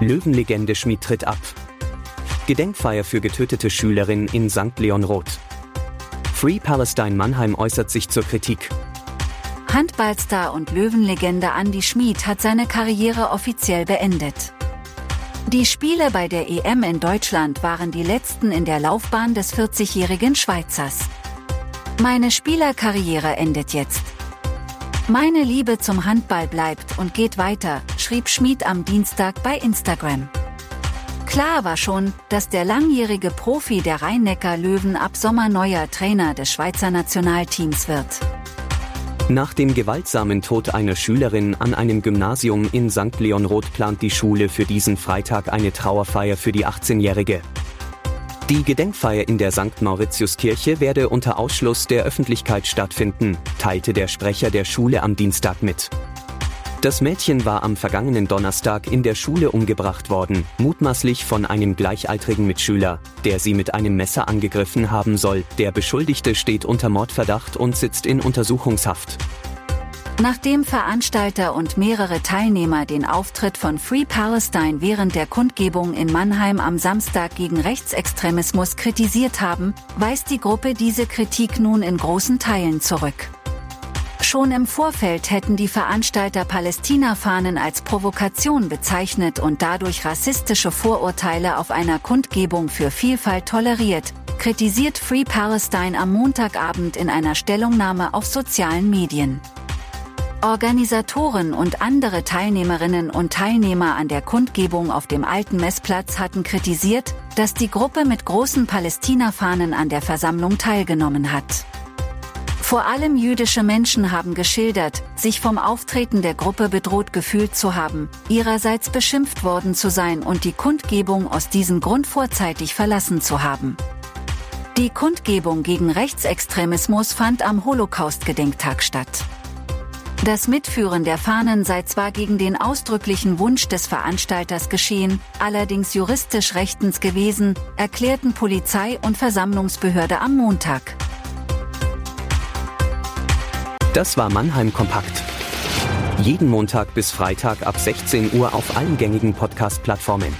Löwenlegende Schmied tritt ab. Gedenkfeier für getötete Schülerin in St. Leon Roth. Free Palestine Mannheim äußert sich zur Kritik. Handballstar und Löwenlegende Andy Schmid hat seine Karriere offiziell beendet. Die Spiele bei der EM in Deutschland waren die letzten in der Laufbahn des 40-jährigen Schweizers. Meine Spielerkarriere endet jetzt. Meine Liebe zum Handball bleibt und geht weiter, schrieb Schmid am Dienstag bei Instagram. Klar war schon, dass der langjährige Profi der Rhein-Neckar-Löwen ab Sommer neuer Trainer des Schweizer Nationalteams wird. Nach dem gewaltsamen Tod einer Schülerin an einem Gymnasium in St. Leon Roth plant die Schule für diesen Freitag eine Trauerfeier für die 18-Jährige. Die Gedenkfeier in der St. Mauritiuskirche werde unter Ausschluss der Öffentlichkeit stattfinden, teilte der Sprecher der Schule am Dienstag mit. Das Mädchen war am vergangenen Donnerstag in der Schule umgebracht worden, mutmaßlich von einem gleichaltrigen Mitschüler, der sie mit einem Messer angegriffen haben soll. Der Beschuldigte steht unter Mordverdacht und sitzt in Untersuchungshaft. Nachdem Veranstalter und mehrere Teilnehmer den Auftritt von Free Palestine während der Kundgebung in Mannheim am Samstag gegen Rechtsextremismus kritisiert haben, weist die Gruppe diese Kritik nun in großen Teilen zurück. Schon im Vorfeld hätten die Veranstalter Palästina-Fahnen als Provokation bezeichnet und dadurch rassistische Vorurteile auf einer Kundgebung für Vielfalt toleriert, kritisiert Free Palestine am Montagabend in einer Stellungnahme auf sozialen Medien. Organisatoren und andere Teilnehmerinnen und Teilnehmer an der Kundgebung auf dem alten Messplatz hatten kritisiert, dass die Gruppe mit großen Palästina-Fahnen an der Versammlung teilgenommen hat. Vor allem jüdische Menschen haben geschildert, sich vom Auftreten der Gruppe bedroht gefühlt zu haben, ihrerseits beschimpft worden zu sein und die Kundgebung aus diesem Grund vorzeitig verlassen zu haben. Die Kundgebung gegen Rechtsextremismus fand am Holocaust-Gedenktag statt. Das Mitführen der Fahnen sei zwar gegen den ausdrücklichen Wunsch des Veranstalters geschehen, allerdings juristisch rechtens gewesen, erklärten Polizei und Versammlungsbehörde am Montag. Das war Mannheim Kompakt. Jeden Montag bis Freitag ab 16 Uhr auf allen gängigen Podcast-Plattformen.